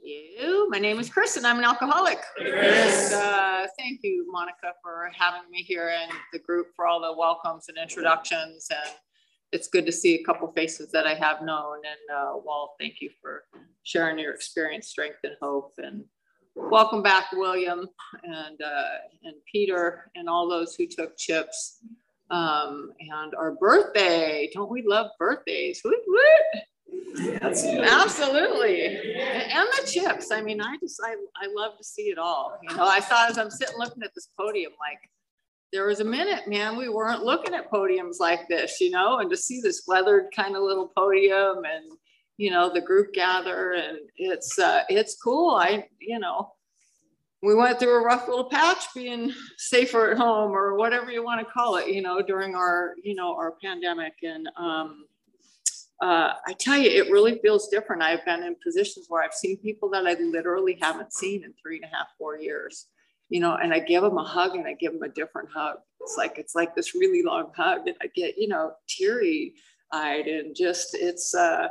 Hello, my name is Kris and I'm an alcoholic. And, uh, thank you, Monica, for having me here and the group for all the welcomes and introductions. And it's good to see a couple faces that I have known. And uh, Walt, thank you for sharing your experience, strength, and hope. And welcome back, William and uh, and Peter and all those who took chips. Um, and our birthday, don't we love birthdays? Woot, woot. Absolutely. And the chips. I mean, I just, I, I love to see it all. You know, I saw as I'm sitting looking at this podium, like there was a minute, man, we weren't looking at podiums like this, you know, and to see this weathered kind of little podium and, you know, the group gather and it's, uh, it's cool. I, you know, we went through a rough little patch being safer at home or whatever you want to call it, you know, during our, you know, our pandemic. And, um, uh, I tell you, it really feels different. I've been in positions where I've seen people that I literally haven't seen in three and a half, four years, you know, and I give them a hug and I give them a different hug. It's like, it's like this really long hug and I get, you know, teary eyed and just, it's, uh,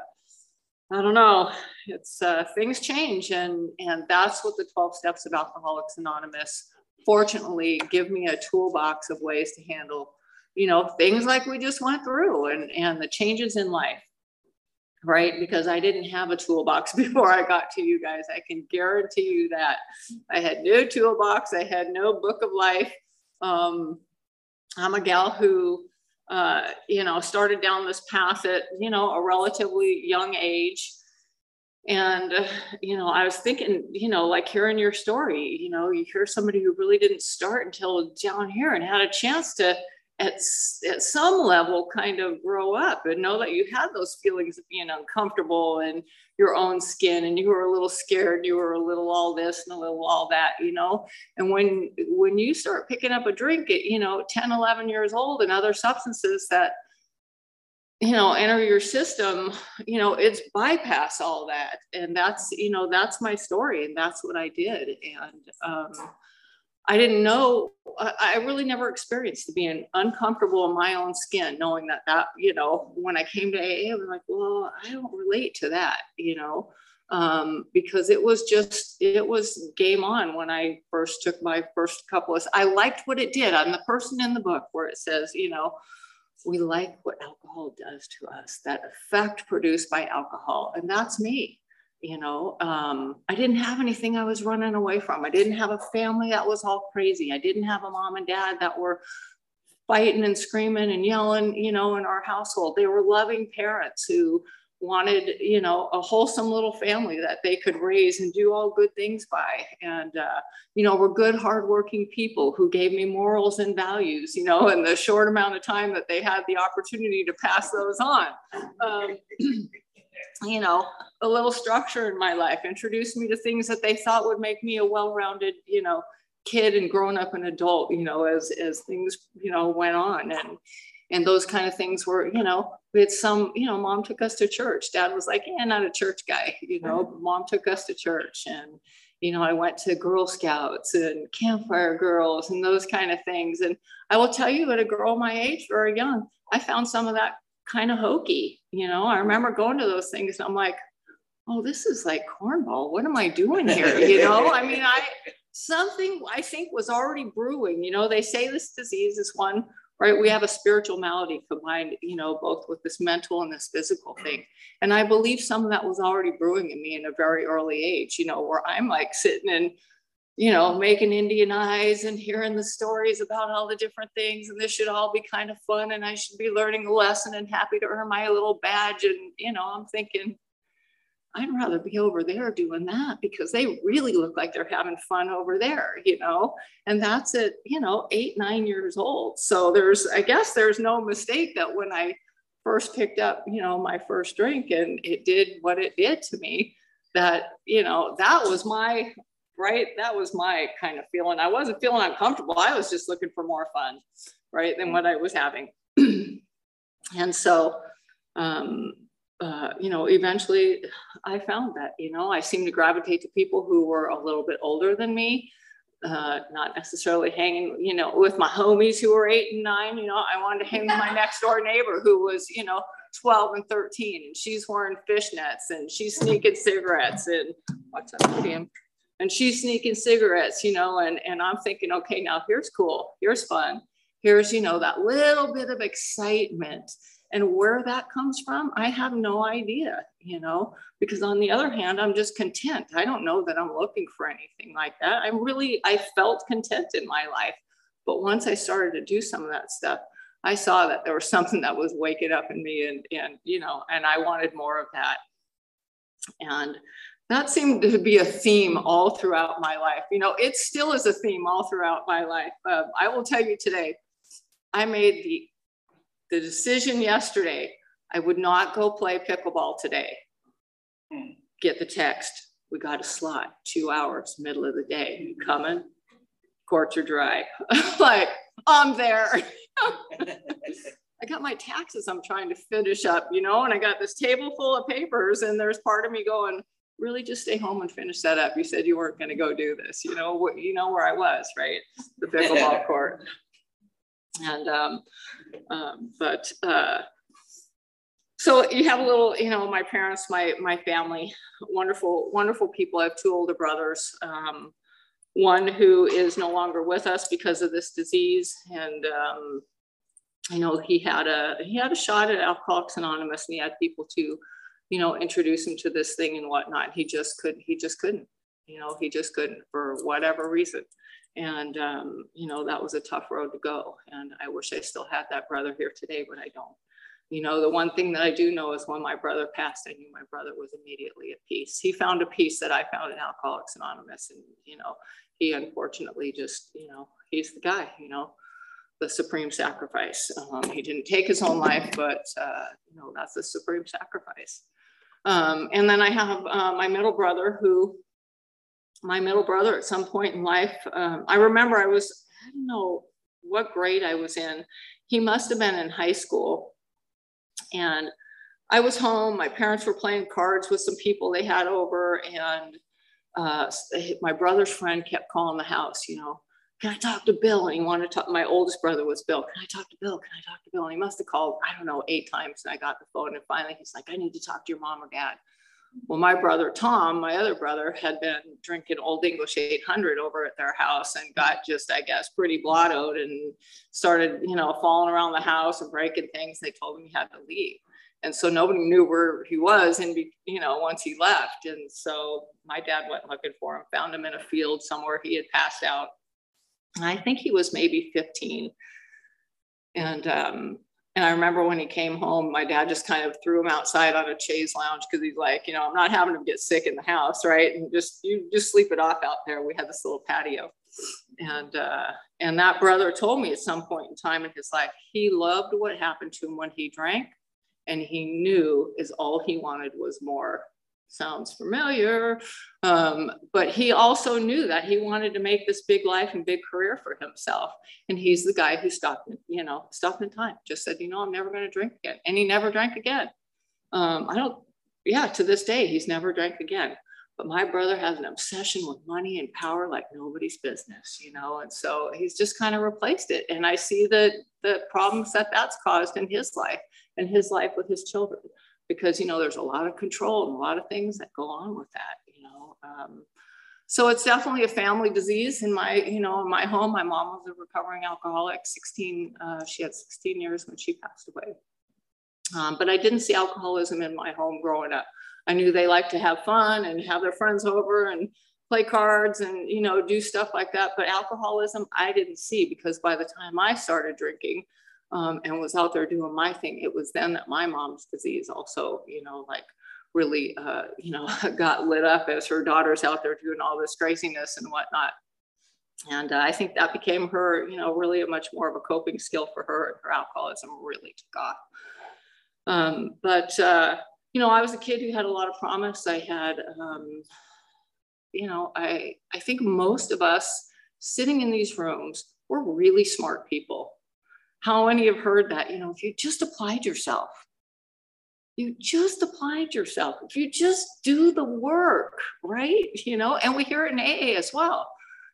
I don't know, it's, uh, things change. And, and that's what the 12 steps of Alcoholics Anonymous, fortunately, give me a toolbox of ways to handle, you know, things like we just went through and, and the changes in life right? Because I didn't have a toolbox before I got to you guys. I can guarantee you that I had no toolbox. I had no book of life. Um, I'm a gal who, uh, you know, started down this path at, you know, a relatively young age. And, uh, you know, I was thinking, you know, like hearing your story, you know, you hear somebody who really didn't start until down here and had a chance to at, at some level kind of grow up and know that you had those feelings of being uncomfortable in your own skin and you were a little scared you were a little all this and a little all that you know? And when when you start picking up a drink at you know 10 11 years old and other substances that you know enter your system you know it's bypass all that. And that's you know that's my story and that's what i did. And um I didn't know, I really never experienced being uncomfortable in my own skin, knowing that that, you know, when I came to AA, I was like, well, I don't relate to that, you know, um, because it was just, it was game on when I first took my first couple of, I liked what it did. I'm the person in the book where it says, you know, we like what alcohol does to us, that effect produced by alcohol. And that's me you know um, i didn't have anything i was running away from. I didn't have a family that was all crazy. I didn't have a mom and dad that were fighting and screaming and yelling you know in our household. They were loving parents who wanted you know a wholesome little family that they could raise and do all good things by. And uh, you know were good hardworking people who gave me morals and values you know in the short amount of time that they had the opportunity to pass those on. Um, you know, a little structure in my life, introduced me to things that they thought would make me a well-rounded, you know, kid and grown up and adult, you know, as as things, you know, went on. And and those kind of things were, you know, we had some, you know, mom took us to church. Dad was like, yeah, not a church guy, you know, mom took us to church. And, you know, I went to Girl Scouts and campfire girls and those kind of things. And I will tell you, at a girl my age, very young, I found some of that kind of hokey. You know, I remember going to those things and I'm like, oh, this is like cornball. What am I doing here? You know, I mean, I something I think was already brewing. You know, they say this disease is one, right? We have a spiritual malady combined, you know, both with this mental and this physical thing. And I believe some of that was already brewing in me in a very early age, you know, where I'm like sitting in you know, making Indian eyes and hearing the stories about all the different things. And this should all be kind of fun. And I should be learning a lesson and happy to earn my little badge. And, you know, I'm thinking, I'd rather be over there doing that because they really look like they're having fun over there, you know, and that's at, you know, eight, nine years old. So there's, I guess there's no mistake that when I first picked up, you know, my first drink and it did what it did to me, that, you know, that was my right? That was my kind of feeling. I wasn't feeling uncomfortable. I was just looking for more fun, right, than what I was having. and so, um, uh, you know, eventually I found that, you know, I seemed to gravitate to people who were a little bit older than me, uh, not necessarily hanging, you know, with my homies who were eight and nine. You know, I wanted to hang with my next door neighbor who was, you know, 12 and 13 and she's wearing fishnets and she's sneaking cigarettes and that podium. And she's sneaking cigarettes, you know, and, and I'm thinking, okay, now here's cool, here's fun. Here's, you know, that little bit of excitement. And where that comes from, I have no idea, you know, because on the other hand, I'm just content. I don't know that I'm looking for anything like that. I'm really, I felt content in my life. But once I started to do some of that stuff, I saw that there was something that was waking up in me and, and, you know, and I wanted more of that. And that seemed to be a theme all throughout my life. You know, it still is a theme all throughout my life. Uh, I will tell you today, I made the, the decision yesterday. I would not go play pickleball today. Get the text. We got a slot, two hours, middle of the day. You coming? Courts are dry. like, I'm there. I got my taxes I'm trying to finish up, you know, and I got this table full of papers, and there's part of me going, really just stay home and finish that up. You said you weren't going to go do this, you know, what you know where I was, right? The pickleball court. And um, um, but uh, so you have a little, you know, my parents, my my family, wonderful, wonderful people. I have two older brothers. Um, one who is no longer with us because of this disease, and um, I know he had a he had a shot at Alcoholics Anonymous, and he had people to, you know, introduce him to this thing and whatnot. He just couldn't. He just couldn't. You know, he just couldn't for whatever reason. And um, you know, that was a tough road to go. And I wish I still had that brother here today, but I don't. You know, the one thing that I do know is when my brother passed, I knew my brother was immediately at peace. He found a peace that I found in Alcoholics Anonymous. And, you know, he unfortunately just, you know, he's the guy, you know the supreme sacrifice. Um, he didn't take his own life, but uh, you know that's the supreme sacrifice. Um, and then I have uh, my middle brother, who my middle brother at some point in life, um, I remember I was I don't know what grade I was in. He must have been in high school, and I was home. My parents were playing cards with some people they had over, and uh, my brother's friend kept calling the house. You know, can I talk to Bill? And he wanted to talk, my oldest brother was Bill. Can I talk to Bill? Can I talk to Bill? And he must have called, I don't know, eight times. And I got the phone. And finally he's like, I need to talk to your mom or dad. Well, my brother Tom, my other brother, had been drinking Old English 800 over at their house and got just, I guess, pretty blottoed and started, you know, falling around the house and breaking things. They told him he had to leave. And so nobody knew where he was, and you know, once he left. And so my dad went looking for him, found him in a field somewhere. He had passed out I think he was maybe 15. And um, and I remember when he came home, my dad just kind of threw him outside on a chaise lounge because he's like, you know, I'm not having him get sick in the house, right? And just you just sleep it off out there. We had this little patio, and uh, and that brother told me at some point in time in his life he loved what happened to him when he drank, and he knew is all he wanted was more sounds familiar. Um, but he also knew that he wanted to make this big life and big career for himself. And he's the guy who stopped, you know, stopped in time, just said, you know, I'm never going to drink again. And he never drank again. Um, I don't, yeah, to this day, he's never drank again. But my brother has an obsession with money and power like nobody's business, you know, and so he's just kind of replaced it. And I see the the problems that that's caused in his life and his life with his children because you know there's a lot of control and a lot of things that go on with that you know um, so it's definitely a family disease in my you know in my home. My mom was a recovering alcoholic 16 uh, she had 16 years when she passed away. Um, but i didn't see alcoholism in my home growing up. I knew they liked to have fun and have their friends over and play cards and you know do stuff like that but alcoholism i didn't see because by the time i started drinking um, and was out there doing my thing. It was then that my mom's disease also, you know, like really, uh, you know, got lit up as her daughter's out there doing all this craziness and whatnot. And uh, I think that became her, you know, really a much more of a coping skill for her, and her alcoholism really took off. Um, but uh, you know, I was a kid who had a lot of promise. I had, um, you know, I I think most of us sitting in these rooms were really smart people how many have heard that? You know, if you just applied yourself, you just applied yourself. If you just do the work, right? You know, and we hear it in AA as well.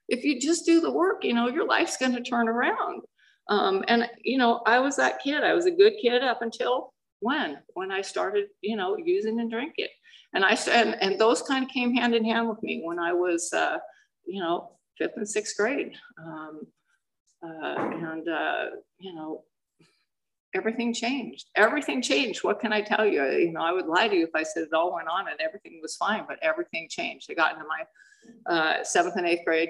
If you just do the work, you know, your life's going to turn around. Um, and, you know, I was that kid. I was a good kid up until when? When I started, you know, using and drinking. And I and, and those kind of came hand in hand with me when I was, uh, you know, fifth and sixth grade. Um, uh, and, uh, you know, everything changed. Everything changed. What can I tell you? You know, I would lie to you if I said it all went on and everything was fine, but everything changed. I got into my uh, seventh and eighth grade,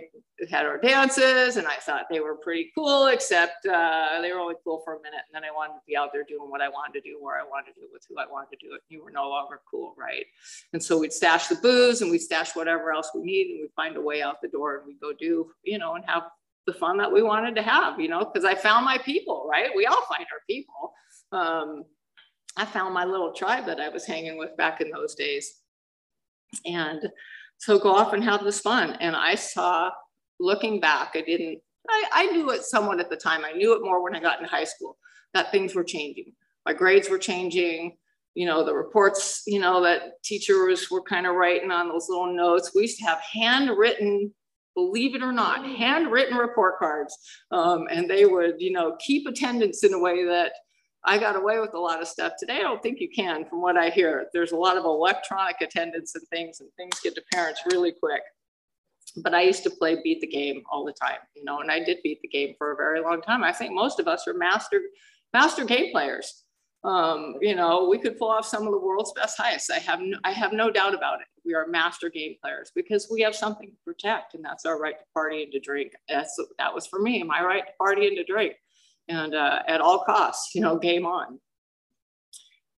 had our dances, and I thought they were pretty cool, except uh, they were only cool for a minute. And then I wanted to be out there doing what I wanted to do, where I wanted to do it, with who I wanted to do it. You were no longer cool, right? And so we'd stash the booze and we'd stash whatever else we need, and we'd find a way out the door and we'd go do, you know, and have the fun that we wanted to have, you know, because I found my people, right? We all find our people. Um, I found my little tribe that I was hanging with back in those days. And so go off and have this fun. And I saw, looking back, I didn't, I, I knew it somewhat at the time. I knew it more when I got into high school that things were changing. My grades were changing. You know, the reports, you know, that teachers were kind of writing on those little notes. We used to have handwritten believe it or not, handwritten report cards. Um, and they would, you know, keep attendance in a way that I got away with a lot of stuff. Today, I don't think you can, from what I hear. There's a lot of electronic attendance and things, and things get to parents really quick. But I used to play beat the game all the time, you know, and I did beat the game for a very long time. I think most of us are master master game players. Um, you know, we could pull off some of the world's best heists. I have no, I have no doubt about it. We are master game players because we have something to protect, and that's our right to party and to drink. That's that was for me, my right to party and to drink, and uh, at all costs, you know, game on.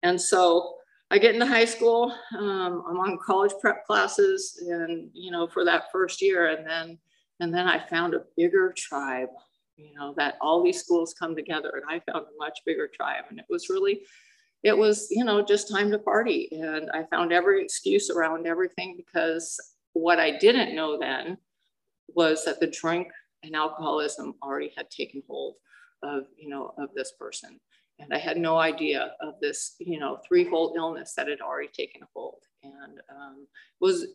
And so I get into high school. Um, I'm on college prep classes, and you know, for that first year, and then and then I found a bigger tribe you know, that all these schools come together and I found a much bigger tribe. And it was really, it was, you know, just time to party. And I found every excuse around everything because what I didn't know then was that the drink and alcoholism already had taken hold of, you know, of this person. And I had no idea of this, you know, threefold illness that had already taken hold. And um, was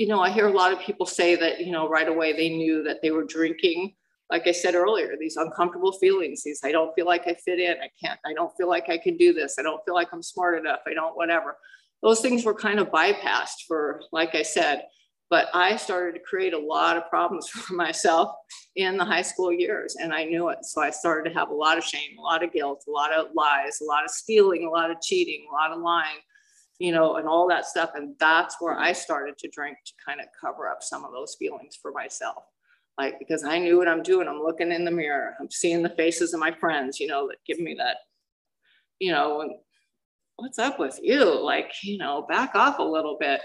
you know, I hear a lot of people say that, you know, right away they knew that they were drinking. Like I said earlier, these uncomfortable feelings, these I don't feel like I fit in, I can't, I don't feel like I can do this, I don't feel like I'm smart enough, I don't, whatever. Those things were kind of bypassed for, like I said, but I started to create a lot of problems for myself in the high school years, and I knew it. So I started to have a lot of shame, a lot of guilt, a lot of lies, a lot of stealing, a lot of cheating, a lot of lying you know, and all that stuff. And that's where I started to drink to kind of cover up some of those feelings for myself. Like, because I knew what I'm doing. I'm looking in the mirror. I'm seeing the faces of my friends, you know, that give me that, you know, what's up with you? Like, you know, back off a little bit.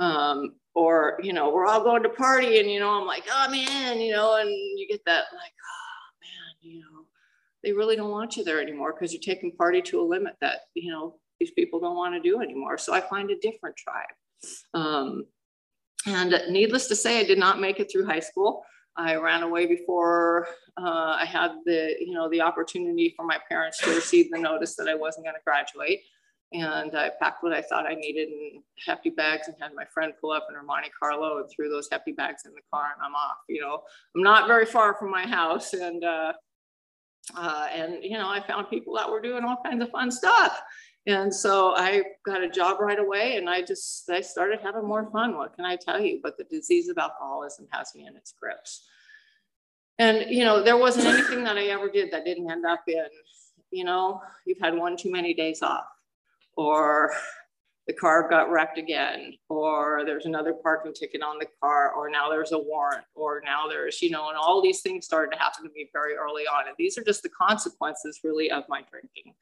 Um, or, you know, we're all going to party and, you know, I'm like, oh man, you know, and you get that like, oh man, you know, they really don't want you there anymore because you're taking party to a limit that, you know, these people don't want to do anymore. So I find a different tribe. Um, and needless to say, I did not make it through high school. I ran away before uh, I had the, you know, the opportunity for my parents to receive the notice that I wasn't going to graduate. And I packed what I thought I needed in hefty bags and had my friend pull up in her Monte Carlo and threw those hefty bags in the car and I'm off. You know, I'm not very far from my house and uh, uh, and you know I found people that were doing all kinds of fun stuff. And so I got a job right away and I just, I started having more fun. What can I tell you? But the disease of alcoholism has me in its grips. And, you know, there wasn't anything that I ever did that didn't end up in, you know, you've had one too many days off or the car got wrecked again, or there's another parking ticket on the car, or now there's a warrant, or now there's, you know, and all these things started to happen to me very early on. And these are just the consequences really of my drinking.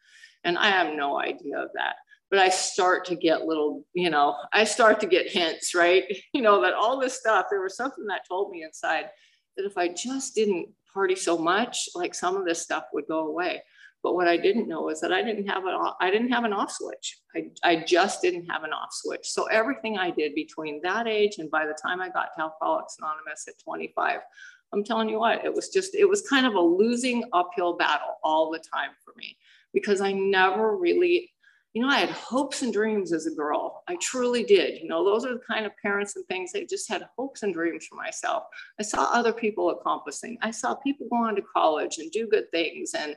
And I have no idea of that. But I start to get little, you know, I start to get hints, right? You know, that all this stuff, there was something that told me inside that if I just didn't party so much, like some of this stuff would go away. But what I didn't know was that I didn't have an I didn't have an off switch. I, I just didn't have an off switch. So everything I did between that age and by the time I got to Alcoholics Anonymous at 25, I'm telling you what, it was just it was kind of a losing uphill battle all the time for me because I never really you know, I had hopes and dreams as a girl. I truly did. You know, those are the kind of parents and things that just had hopes and dreams for myself. I saw other people accomplishing. I saw people go on to college and do good things. And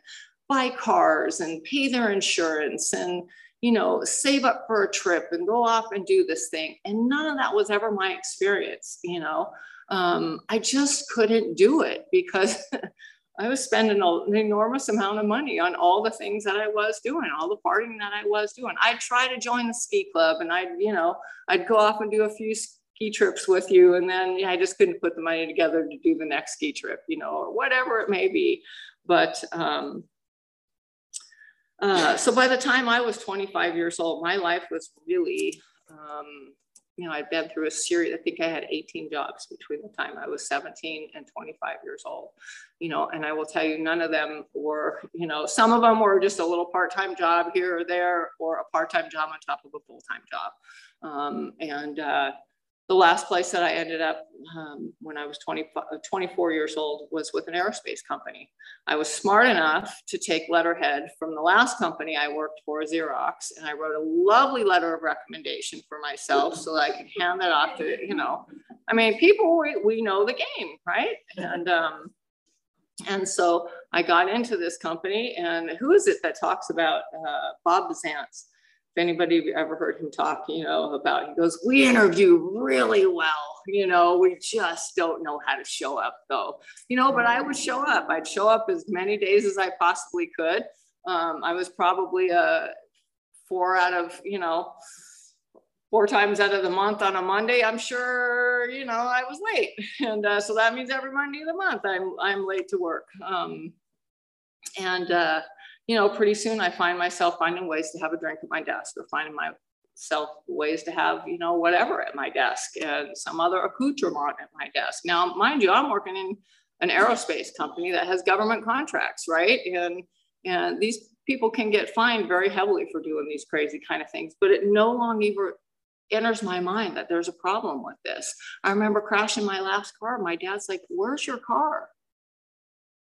buy cars and pay their insurance and you know, save up for a trip and go off and do this thing. And none of that was ever my experience, you know. Um, I just couldn't do it because I was spending an enormous amount of money on all the things that I was doing, all the partying that I was doing. I'd try to join the ski club and I'd, you know, I'd go off and do a few ski trips with you. And then yeah, I just couldn't put the money together to do the next ski trip, you know, or whatever it may be. But um, uh, so by the time I was 25 years old, my life was really, um, you know, I'd been through a series, I think I had 18 jobs between the time I was 17 and 25 years old, you know, and I will tell you, none of them were, you know, some of them were just a little part-time job here or there, or a part-time job on top of a full-time job. Um, and, uh, the last place that I ended up um, when I was 20, uh, 24 years old was with an aerospace company. I was smart enough to take letterhead from the last company I worked for, Xerox, and I wrote a lovely letter of recommendation for myself so that I could hand that off to, you know, I mean, people, we, we know the game, right? And, um, and so I got into this company and who is it that talks about uh, Bob Bizantz? If anybody ever heard him talk, you know, about, he goes, we interview really well, you know, we just don't know how to show up though, you know, but I would show up. I'd show up as many days as I possibly could. Um, I was probably a four out of, you know, four times out of the month on a Monday, I'm sure, you know, I was late. And uh, so that means every Monday of the month, I'm, I'm late to work. Um, and, uh, you know, pretty soon I find myself finding ways to have a drink at my desk or finding myself ways to have, you know, whatever at my desk and some other accoutrement at my desk. Now, mind you, I'm working in an aerospace company that has government contracts, right? And and these people can get fined very heavily for doing these crazy kind of things, but it no longer enters my mind that there's a problem with this. I remember crashing my last car. My dad's like, Where's your car?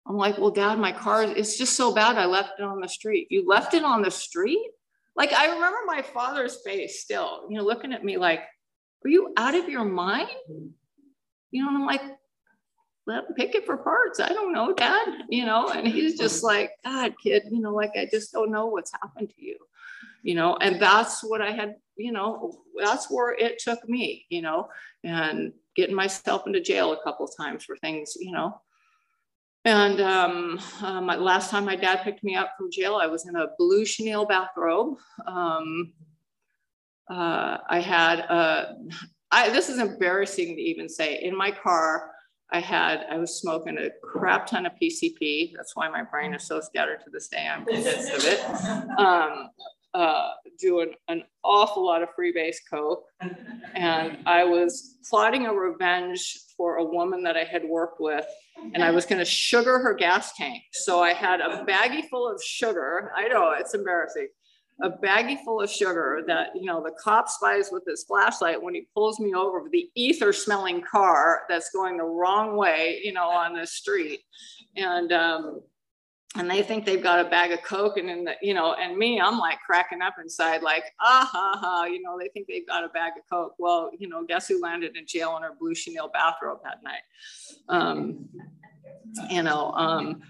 I'm like, well, dad, my car, it's just so bad. I left it on the street. You left it on the street? Like, I remember my father's face still, you know, looking at me like, are you out of your mind? You know, and I'm like, let him pick it for parts. I don't know, dad, you know, and he's just like, God, kid, you know, like, I just don't know what's happened to you, you know, and that's what I had, you know, that's where it took me, you know, and getting myself into jail a couple times for things, you know, and um, uh, my, last time my dad picked me up from jail, I was in a blue chenille bathrobe. Um, uh, I had a, I, this is embarrassing to even say. In my car, I had, I was smoking a crap ton of PCP. That's why my brain is so scattered to this day. I'm convinced of it. Um, uh, doing an awful lot of freebase coke, and I was plotting a revenge for a woman that I had worked with and I was going to sugar her gas tank. So I had a baggie full of sugar. I know it's embarrassing. A baggie full of sugar that, you know, the cop spies with his flashlight when he pulls me over the ether smelling car that's going the wrong way, you know, on the street. And, um, and they think they've got a bag of coke and in the you know and me i'm like cracking up inside like ah ha ha you know they think they've got a bag of coke. Well you know guess who landed in jail in her blue chenille bathrobe that night? Um, you know um,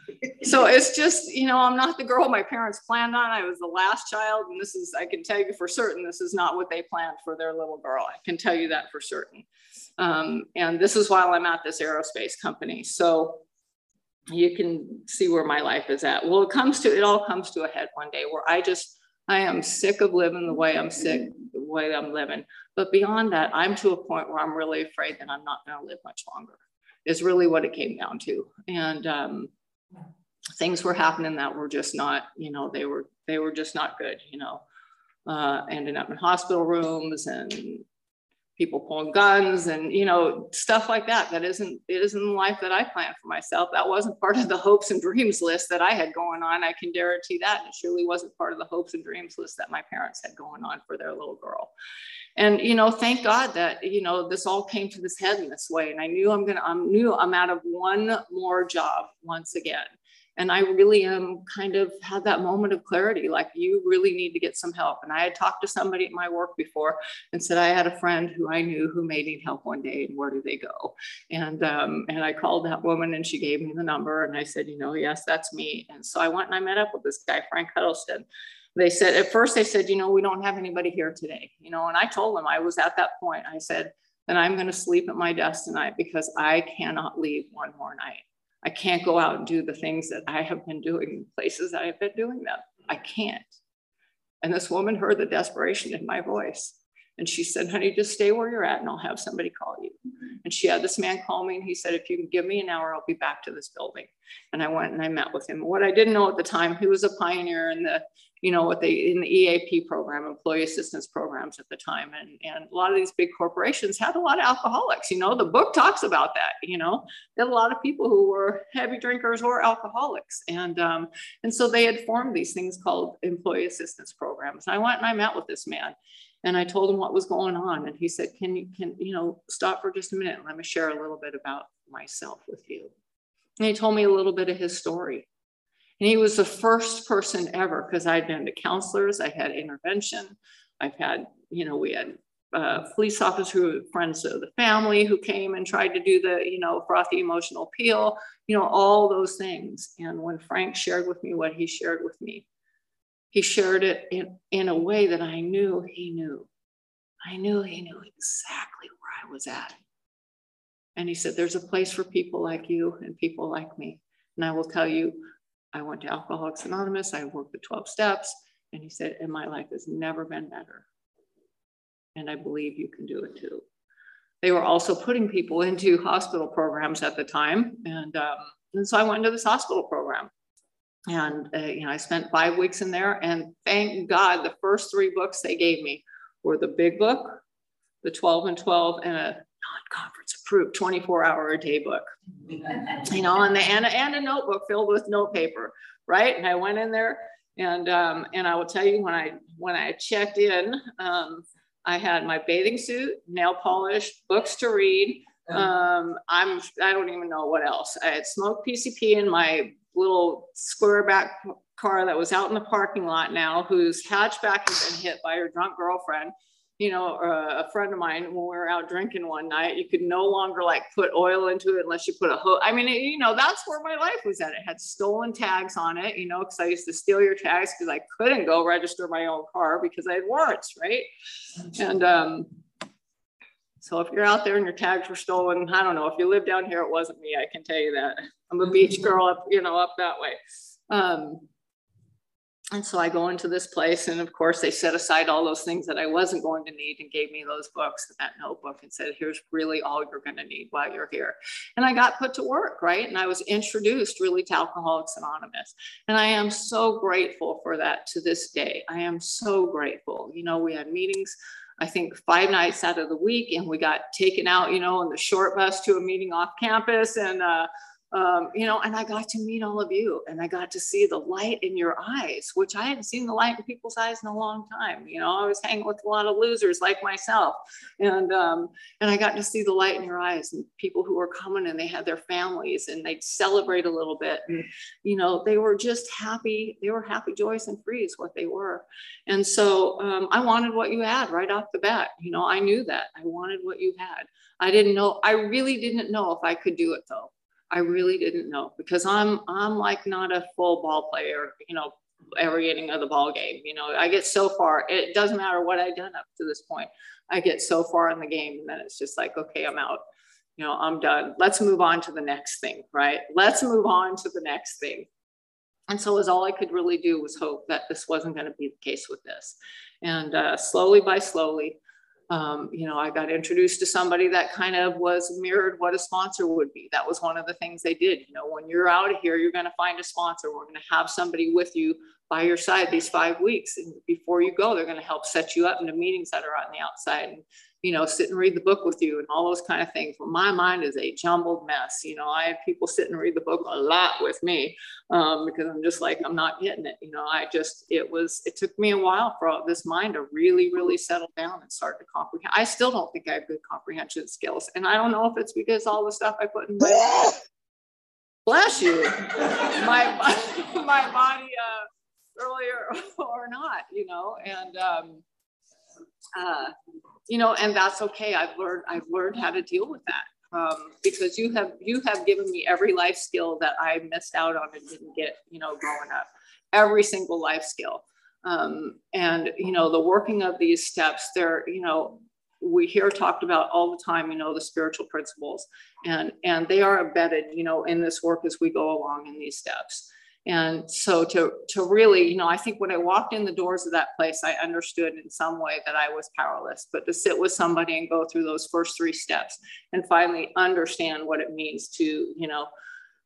so it's just you know i'm not the girl my parents planned on. I was the last child and this is i can tell you for certain this is not what they planned for their little girl. I can tell you that for certain. Um, and this is while i'm at this aerospace company. So you can see where my life is at. Well, it comes to, it all comes to a head one day where I just, I am sick of living the way I'm sick, the way I'm living. But beyond that, I'm to a point where I'm really afraid that I'm not going to live much longer, is really what it came down to. And um, things were happening that were just not, you know, they were, they were just not good, you know. Uh, ending up in hospital rooms and people pulling guns and you know stuff like that. That isn't it isn't the life that i planned for myself. That wasn't part of the hopes and dreams list that i had going on. I can guarantee that. It surely wasn't part of the hopes and dreams list that my parents had going on for their little girl. And you know thank god that you know this all came to this head in this way. And i knew i'm gonna i knew i'm out of one more job once again and I really am kind of had that moment of clarity like, you really need to get some help. And I had talked to somebody at my work before and said, I had a friend who I knew who may need help one day, and where do they go? And, um, and I called that woman and she gave me the number. And I said, you know, yes, that's me. And so I went and I met up with this guy, Frank Huddleston they said at first they said, you know, we don't have anybody here today, you know, and I told them I was at that point. I said, then I'm going to sleep at my desk tonight because I cannot leave one more night. I can't go out and do the things that I have been doing in places that I've been doing them. I can't. And this woman heard the desperation in my voice. And she said, honey, just stay where you're at and I'll have somebody call you. And she had this man call me and he said, if you can give me an hour, I'll be back to this building. And I went and I met with him. What I didn't know at the time, he was a pioneer in the, you know, what they in the EAP program, employee assistance programs at the time. And, and a lot of these big corporations had a lot of alcoholics. You know, the book talks about that, you know, they had a lot of people who were heavy drinkers or alcoholics. And um, and so they had formed these things called employee assistance programs. And I went and I met with this man and I told him what was going on. And he said, Can you can, you know, stop for just a minute and let me share a little bit about myself with you. And he told me a little bit of his story. And he was the first person ever, because I'd been to counselors, I had intervention, I've had, you know, we had uh, police officers who were friends of the family who came and tried to do the, you know, frothy emotional appeal, you know, all those things. And when Frank shared with me what he shared with me, he shared it in, in a way that I knew he knew. I knew he knew exactly where I was at. And he said, There's a place for people like you and people like me. And I will tell you, I went to Alcoholics Anonymous, I worked the 12 steps. And he said, And my life has never been better. And I believe you can do it too. They were also putting people into hospital programs at the time. And, um, and so I went into this hospital program. And uh, you know, I spent five weeks in there, and thank God, the first three books they gave me were the big book, the 12 and 12, and a non-conference approved 24-hour a day book. you know, and the and, and a notebook filled with note paper, right? And I went in there, and um, and I will tell you when I when I checked in, um, I had my bathing suit, nail polish, books to read. Um, I'm I don't even know what else. I had smoked PCP in my little square back car that was out in the parking lot now, whose hatchback had been hit by her drunk girlfriend. You know, uh, a friend of mine, when we were out drinking one night, you could no longer like put oil into it unless you put a hook. I mean, it, you know, that's where my life was at. It had stolen tags on it, you know, because I used to steal your tags because I couldn't go register my own car because I had warrants, right? And um, so if you're out there and your tags were stolen, I don't know. If you live down here, it wasn't me. I can tell you that. I'm a beach girl up, you know, up that way. Um, and so I go into this place, and of course, they set aside all those things that I wasn't going to need and gave me those books, and that notebook, and said, Here's really all you're going to need while you're here. And I got put to work, right? And I was introduced really to Alcoholics Anonymous. And I am so grateful for that to this day. I am so grateful. You know, we had meetings I think five nights out of the week, and we got taken out, you know, in the short bus to a meeting off campus, and uh, um, you know, and I got to meet all of you and I got to see the light in your eyes, which I hadn't seen the light in people's eyes in a long time. You know, I was hanging with a lot of losers like myself. And, um, and I got to see the light in your eyes and people who were coming and they had their families and they'd celebrate a little bit. And, you know, they were just happy. They were happy, joyous, and free is what they were. And so um, I wanted what you had right off the bat. You know, I knew that I wanted what you had. I didn't know, I really didn't know if I could do it though. I really didn't know because I'm I'm like not a full ball player, you know, every inning of the ball game. You know, I get so far, it doesn't matter what I've done up to this point. I get so far in the game and then it's just like, okay, I'm out. You know, I'm done. Let's move on to the next thing, right? Let's move on to the next thing. And so was all I could really do was hope that this wasn't going to be the case with this. And uh, slowly by slowly, um, you know, I got introduced to somebody that kind of was mirrored what a sponsor would be. That was one of the things they did. You know, when you're out of here, you're going to find a sponsor. We're going to have somebody with you by your side these five weeks. And before you go, they're going to help set you up into meetings that are on the outside. And you know, sit and read the book with you and all those kind of things. Well, my mind is a jumbled mess. You know, I have people sit and read the book a lot with me um, because I'm just like, I'm not getting it. You know, I just, it was, it took me a while for this mind to really, really settle down and start to comprehend. I still don't think I have good comprehension skills. And I don't know if it's because all the stuff I put in my, bless you, my, my body uh, earlier or not, you know, and, um, uh, you know, and that's okay. I've learned I've learned how to deal with that um, because you have you have given me every life skill that I missed out on and didn't get, you know, growing up. Every single life skill. Um, and, you know, the working of these steps, they're, you know, we hear talked about all the time, you know, the spiritual principles and, and they are embedded, you know, in this work as we go along in these steps. And so to, to really, you know, I think when I walked in the doors of that place, I understood in some way that I was powerless, but to sit with somebody and go through those first three steps and finally understand what it means to, you know,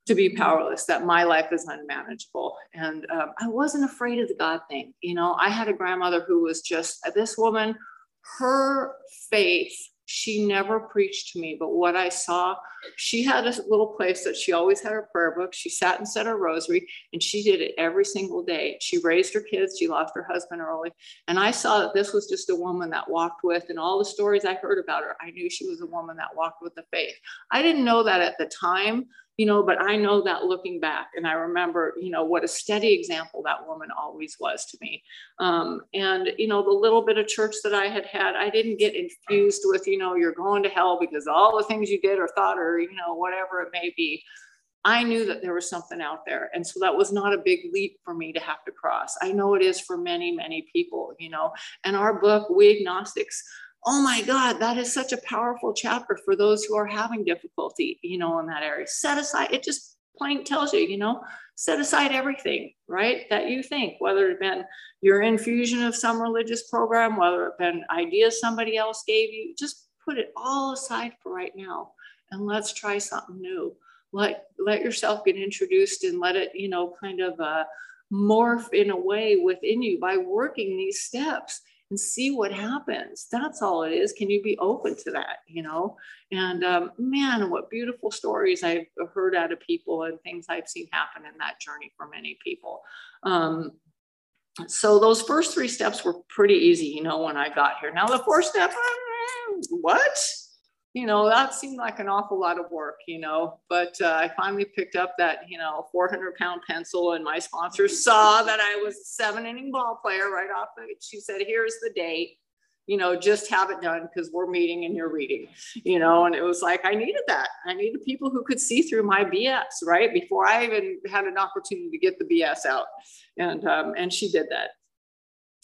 to be powerless, that my life is unmanageable. And um, I wasn't afraid of the God thing. You know, I had a grandmother who was just this woman, her faith she never preached to me, but what I saw, she had a little place that she always had her prayer book. She sat and said her rosary, and she did it every single day. She raised her kids. She lost her husband early. And I saw that this was just a woman that walked with, and all the stories I heard about her, I knew she was a woman that walked with the faith. I didn't know that at the time, you know, but I know that looking back, and I remember, you know, what a steady example that woman always was to me. Um, and, you know, the little bit of church that I had had, I didn't get infused with, you know, you're going to hell because all the things you did or thought or, you know, whatever it may be. I knew that there was something out there. And so that was not a big leap for me to have to cross. I know it is for many, many people, you know. And our book, We Agnostics, oh my God, that is such a powerful chapter for those who are having difficulty, you know, in that area. Set aside, it just plain tells you, you know, set aside everything, right, that you think, whether it been your infusion of some religious program, whether it been ideas somebody else gave you, just put it all aside for right now and let's try something new. Let, let yourself get introduced and let it, you know, kind of uh, morph in a way within you by working these steps and see what happens. That's all it is. Can you be open to that? You know, and um, man, what beautiful stories I've heard out of people and things I've seen happen in that journey for many people. Um, so those first three steps were pretty easy, you know, when I got here. Now the fourth step, what? You know, that seemed like an awful lot of work, you know, but uh, I finally picked up that, you know, 400 pound pencil and my sponsor saw that I was a seven inning ball player right off. The, she said, here's the date, you know, just have it done because we're meeting and you're reading, you know, and it was like, I needed that. I needed people who could see through my BS, right? Before I even had an opportunity to get the BS out. And, um, and she did that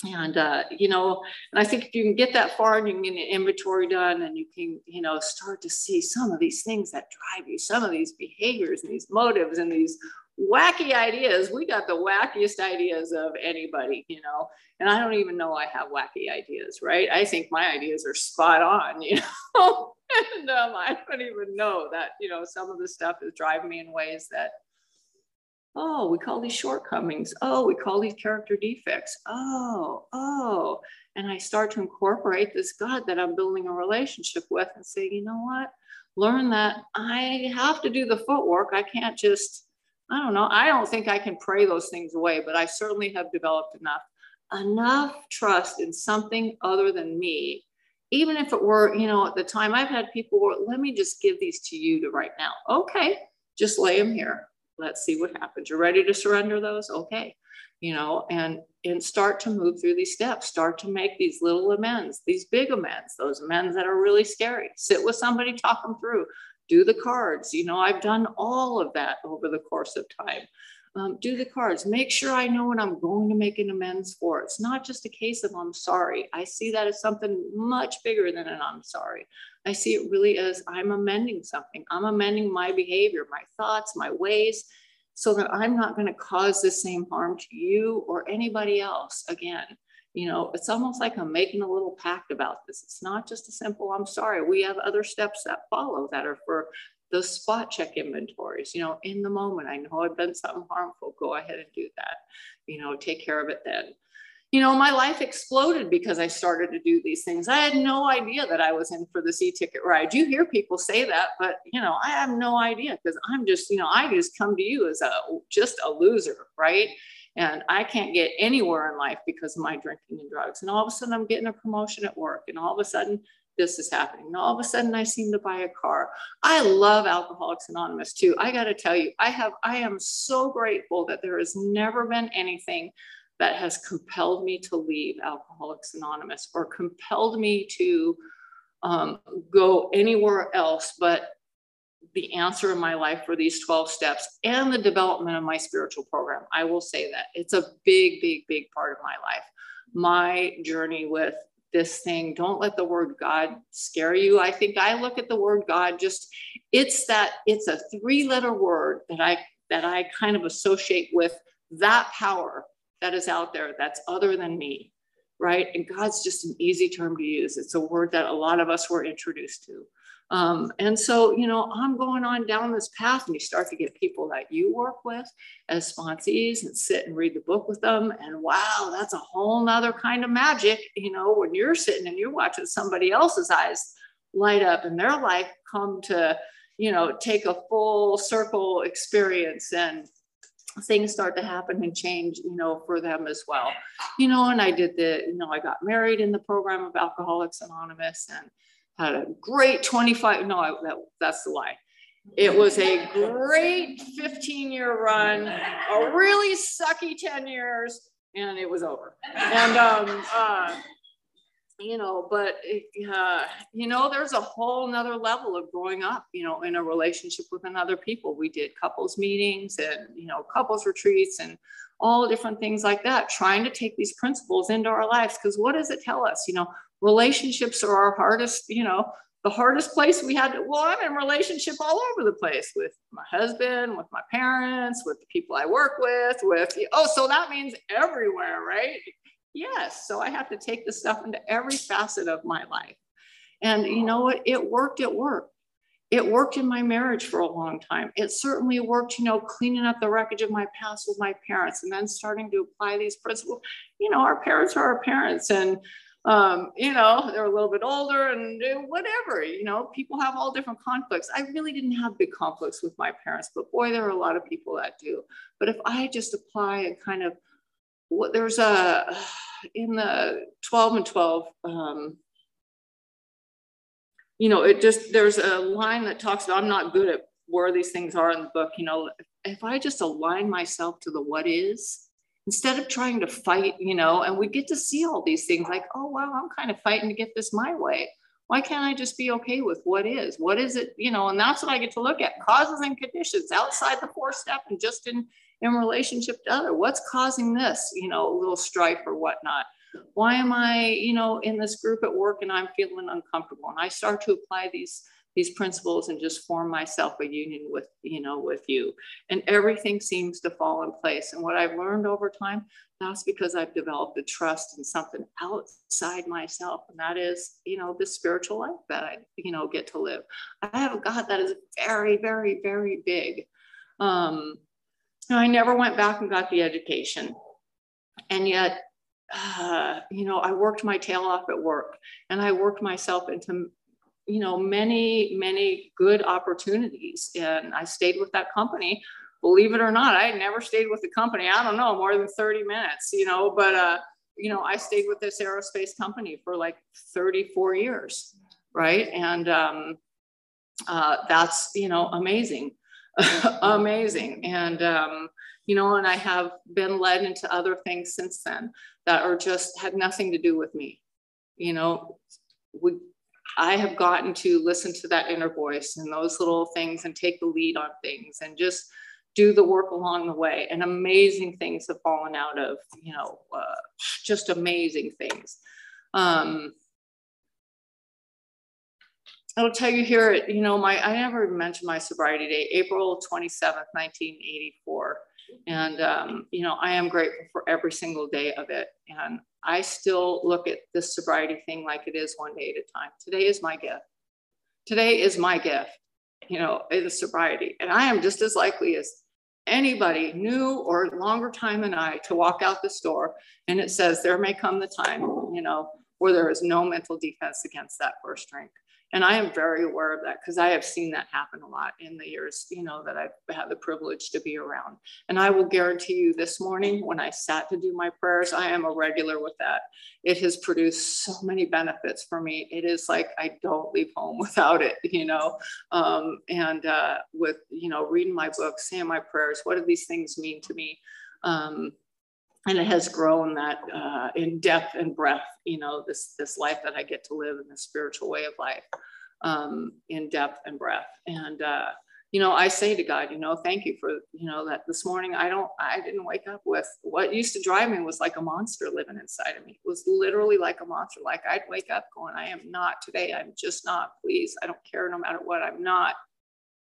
and uh, you know and i think if you can get that far and you can get an inventory done and you can you know start to see some of these things that drive you some of these behaviors and these motives and these wacky ideas we got the wackiest ideas of anybody you know? And i don't even know i have wacky ideas right? I think my ideas are spot on you know? And um, i don't even know that you know some of the stuff is driving me in ways that Oh, we call these shortcomings. Oh, we call these character defects. Oh, oh. And I start to incorporate this God that I'm building a relationship with and say, you know what? Learn that I have to do the footwork. I can't just, I don't know. I don't think I can pray those things away, but I certainly have developed enough, enough trust in something other than me. Even if it were, you know, at the time I've had people, let me just give these to you to right now. Okay, just lay them here let's see what happens. You're ready to surrender those? Okay. You know, and and start to move through these steps, start to make these little amends, these big amends, those amends that are really scary. Sit with somebody, talk them through, do the cards. You know, I've done all of that over the course of time. Um, do the cards. Make sure I know what I'm going to make an amends for. It's not just a case of I'm sorry. I see that as something much bigger than an I'm sorry. I see it really as I'm amending something. I'm amending my behavior, my thoughts, my ways, so that I'm not going to cause the same harm to you or anybody else again. You know, it's almost like I'm making a little pact about this. It's not just a simple, I'm sorry. We have other steps that follow that are for the spot check inventories, you know, in the moment. I know I've done something harmful. Go ahead and do that. You know, take care of it then you know, my life exploded because I started to do these things. I had no idea that I was in for the C ticket ride. You hear people say that, but you know, I have no idea because I'm just, you know, I just come to you as a just a loser, right? And I can't get anywhere in life because of my drinking and drugs. And all of a sudden, I'm getting a promotion at work, and all of a sudden, this is happening. And all of a sudden, I seem to buy a car. I love Alcoholics Anonymous too. I got to tell you, I have, I am so grateful that there has never been anything that has compelled me to leave Alcoholics Anonymous or compelled me to um, go anywhere else but the answer in my life for these 12 steps and the development of my spiritual program. I will say that it's a big, big, big part of my life. My journey with this thing, don't let the word God scare you. I think I look at the word God just, it's that, it's a three letter word that I, that I kind of associate with that power that is out there that's other than me, right? And God's just an easy term to use. It's a word that a lot of us were introduced to. Um, and so, you know, I'm going on down this path, and you start to get people that you work with as sponsees and sit and read the book with them. And wow, that's a whole nother kind of magic, you know, when you're sitting and you're watching somebody else's eyes light up and their life come to, you know, take a full circle experience and things start to happen and change, you know, for them as well. You know, and I did the, you know, I got married in the program of Alcoholics Anonymous and had a great 25, no, that, that's the lie. It was a great 15 year run, a really sucky 10 years, and it was over. And, um, uh, you know, but, uh, you know, there's a whole nother level of growing up, you know, in a relationship with another people. We did couples meetings and, you know, couples retreats and all different things like that, trying to take these principles into our lives. Because what does it tell us? You know, relationships are our hardest, you know, the hardest place we had to, well, I'm in relationship all over the place with my husband, with my parents, with the people I work with, with, oh, so that means everywhere, right? Yes. So I have to take this stuff into every facet of my life. And you know what? It worked, it worked. It worked in my marriage for a long time. It certainly worked, you know, cleaning up the wreckage of my past with my parents and then starting to apply these principles. You know, our parents are our parents. And um, you know, they're a little bit older and whatever, you know, people have all different conflicts. I really didn't have big conflicts with my parents, but boy, there are a lot of people that do. But if I just apply and kind of what there's a in the 12 and 12, um, you know, it just there's a line that talks about I'm not good at where these things are in the book. You know, if I just align myself to the what is, instead of trying to fight, you know, and we get to see all these things like, oh, wow, I'm kind of fighting to get this my way. Why can't I just be okay with what is? What is it, you know? And that's what I get to look at causes and conditions outside the four step and just in, in relationship to other. What's causing this, you know, little strife or whatnot? Why am I, you know, in this group at work and I'm feeling uncomfortable? And I start to apply these these principles and just form myself a union with you know with you. And everything seems to fall in place. And what i've learned over time that's because i've developed a trust in something outside myself. And that is you know the spiritual life that i you know get to live. I have a god that is very very very big. Um i never went back and got the education. And yet uh, you know, I worked my tail off at work. And I worked myself into you know, many, many good opportunities. And I stayed with that company. Believe it or not, I had never stayed with the company. I don't know, more than 30 minutes, you know, but, uh, you know, I stayed with this aerospace company for like 34 years, right? And um, uh, that's, you know, amazing, amazing. And, um, you know, and I have been led into other things since then that are just had nothing to do with me. You know, we I have gotten to listen to that inner voice and those little things and take the lead on things and just do the work along the way. And amazing things have fallen out of, you know, uh, just amazing things. Um, I'll tell you here, you know, my, I never mentioned my sobriety date, April 27th, 1984. And, um, you know, I am grateful for every single day of it. And I still look at this sobriety thing like it is one day at a time. Today is my gift. Today is my gift, you know, in sobriety. And I am just as likely as anybody new or longer time than I to walk out the store and it says there may come the time, you know, where there is no mental defense against that first drink. And I am very aware of that because I have seen that happen a lot in the years, you know, that I've had the privilege to be around. And I will guarantee you this morning when I sat to do my prayers, I am a regular with that. It has produced so many benefits for me. It is like I don't leave home without it, you know. Um, and uh, with, you know, reading my books, saying my prayers, what do these things mean to me? Um, and it has grown that uh, in depth and breadth you know this this life that i get to live in the spiritual way of life um, in depth and breadth and uh, you know, I say to God, you know, thank you for, you know, that this morning I don't, I didn't wake up with what used to drive me was like a monster living inside of me. It was literally like a monster. Like I'd wake up going, I am not today. I'm just not, please. I don't care no matter what. I'm not,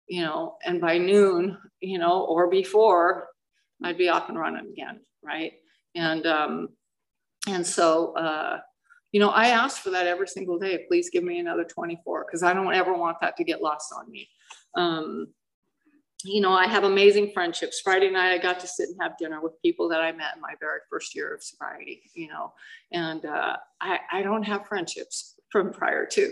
you know, and by noon, you know, or before, I'd be off and running again. Right. And, um, and so, uh, you know, I ask for that every single day. Please give me another 24 because I don't ever want that to get lost on me. Um, you know, I have amazing friendships. Friday night, I got to sit and have dinner with people that I met in my very first year of sobriety, you know, and uh, I, I don't have friendships from prior to,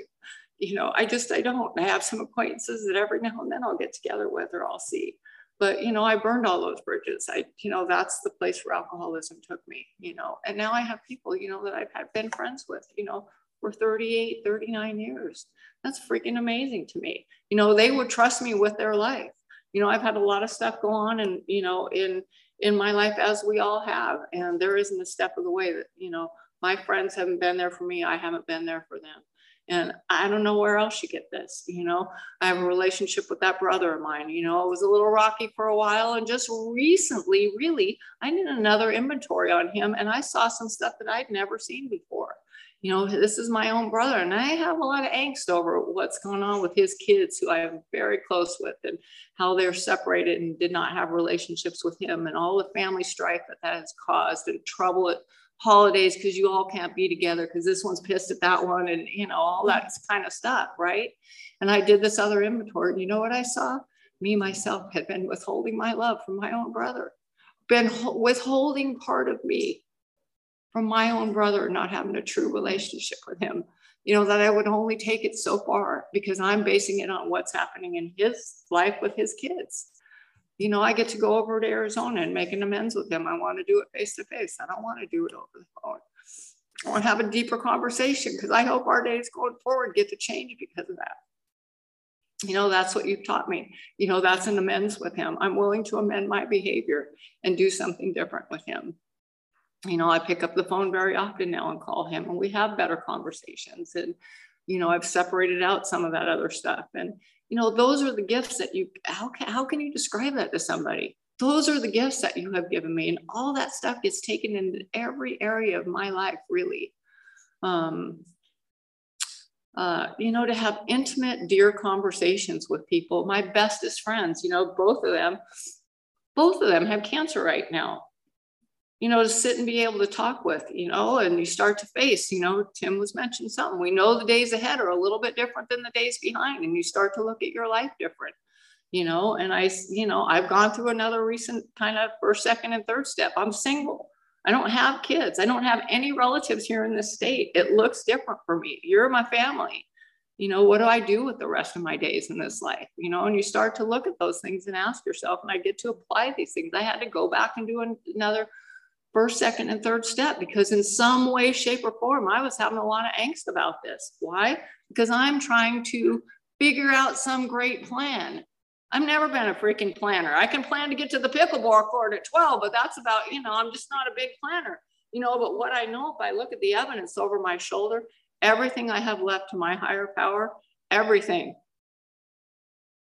you know, I just, I don't. I have some acquaintances that every now and then I'll get together with or I'll see. But, you know, I burned all those bridges. I, you know, that's the place where alcoholism took me, you know, and now I have people, you know, that I've had been friends with, you know, for 38, 39 years. That's freaking amazing to me. You know, they would trust me with their life. You know, I've had a lot of stuff go on and, you know, in in my life as we all have. And there isn't a step of the way that, you know, my friends haven't been there for me. I haven't been there for them. And I don't know where else you get this. You know, I have a relationship with that brother of mine. You know, it was a little rocky for a while. And just recently, really, I did another inventory on him and I saw some stuff that I'd never seen before you know, this is my own brother. And I have a lot of angst over what's going on with his kids, who I am very close with, and how they're separated and did not have relationships with him, and all the family strife that that has caused, and trouble at holidays because you all can't be together because this one's pissed at that one, and, you know, all that mm-hmm. kind of stuff, right? And I did this other inventory. And you know what I saw? Me, myself, had been withholding my love from my own brother, been withholding part of me from my own brother not having a true relationship with him you know that i would only take it so far because i'm basing it on what's happening in his life with his kids you know i get to go over to arizona and make an amends with him i want to do it face to face i don't want to do it over the phone. I want to have a deeper conversation because i hope our days going forward get to change because of that. You know that's what you've taught me. You know that's an amends with him. I'm willing to amend my behavior and do something different with him. You know, I pick up the phone very often now and call him, and we have better conversations. And, you know, I've separated out some of that other stuff. And, you know, those are the gifts that you, how can, how can you describe that to somebody? Those are the gifts that you have given me. And all that stuff gets taken into every area of my life, really. Um, uh, you know, to have intimate, dear conversations with people, my bestest friends, you know, both of them, both of them have cancer right now you know, to sit and be able to talk with, you know, and you start to face, you know, Tim was mentioning something. We know the days ahead are a little bit different than the days behind, and you start to look at your life different, you know. And I, you know, I've gone through another recent kind of first, second, and third step. I'm single. I don't have kids. I don't have any relatives here in this state. It looks different for me. You're my family. You know, what do I do with the rest of my days in this life? You know, and you start to look at those things and ask yourself, and I get to apply these things. I had to go back and do another first, second, and third step because in some way, shape, or form, I was having a lot of angst about this. Why? Because I'm trying to figure out some great plan. I've never been a freaking planner. I can plan to get to the pickleball court at 12, but that's about, you know, I'm just not a big planner. You know, but what I know if I look at the evidence over my shoulder, everything I have left to my higher power, everything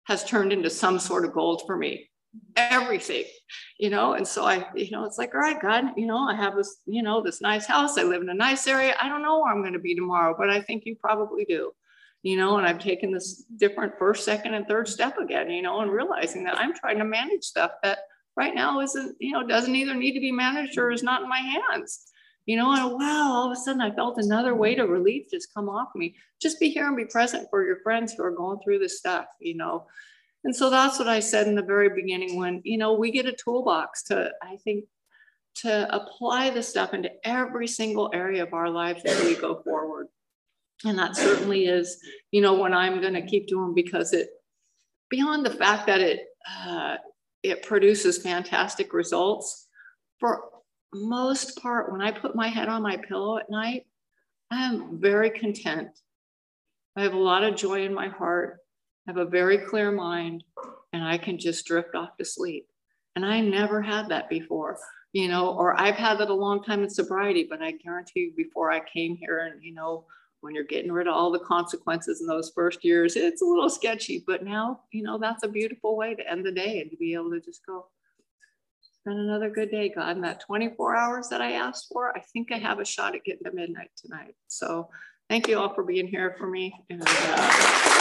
has turned into some sort of gold for me everything, you know. And so I, you know, it's like, all right, God, you know, I have this, you know, this nice house. I live in a nice area. I don't know where I'm going to be tomorrow, but I think you probably do, you know. And I've taken this different first, second, and third step again, you know, and realizing that I'm trying to manage stuff that right now isn't, you know, doesn't either need to be managed or is not in my hands. You know, and wow, all of a sudden I felt another weight of relief just come off me. Just be here and be present for your friends who are going through this stuff, you know. And so that's what I said in the very beginning when, you know, we get a toolbox to, I think, to apply this stuff into every single area of our lives as we go forward. And that certainly is, you know, what I'm going to keep doing because it, beyond the fact that it, uh, it produces fantastic results, for most part, when I put my head on my pillow at night, I am very content. I have a lot of joy in my heart have a very clear mind, and I can just drift off to sleep. And I never had that before, you know, or I've had that a long time in sobriety, but I guarantee you before I came here and, you know, when you're getting rid of all the consequences in those first years, it's a little sketchy, but now, you know, that's a beautiful way to end the day and to be able to just go spend another good day, God. And that 24 hours that I asked for, I think I have a shot at getting to midnight tonight. So thank you all for being here for me. And, uh,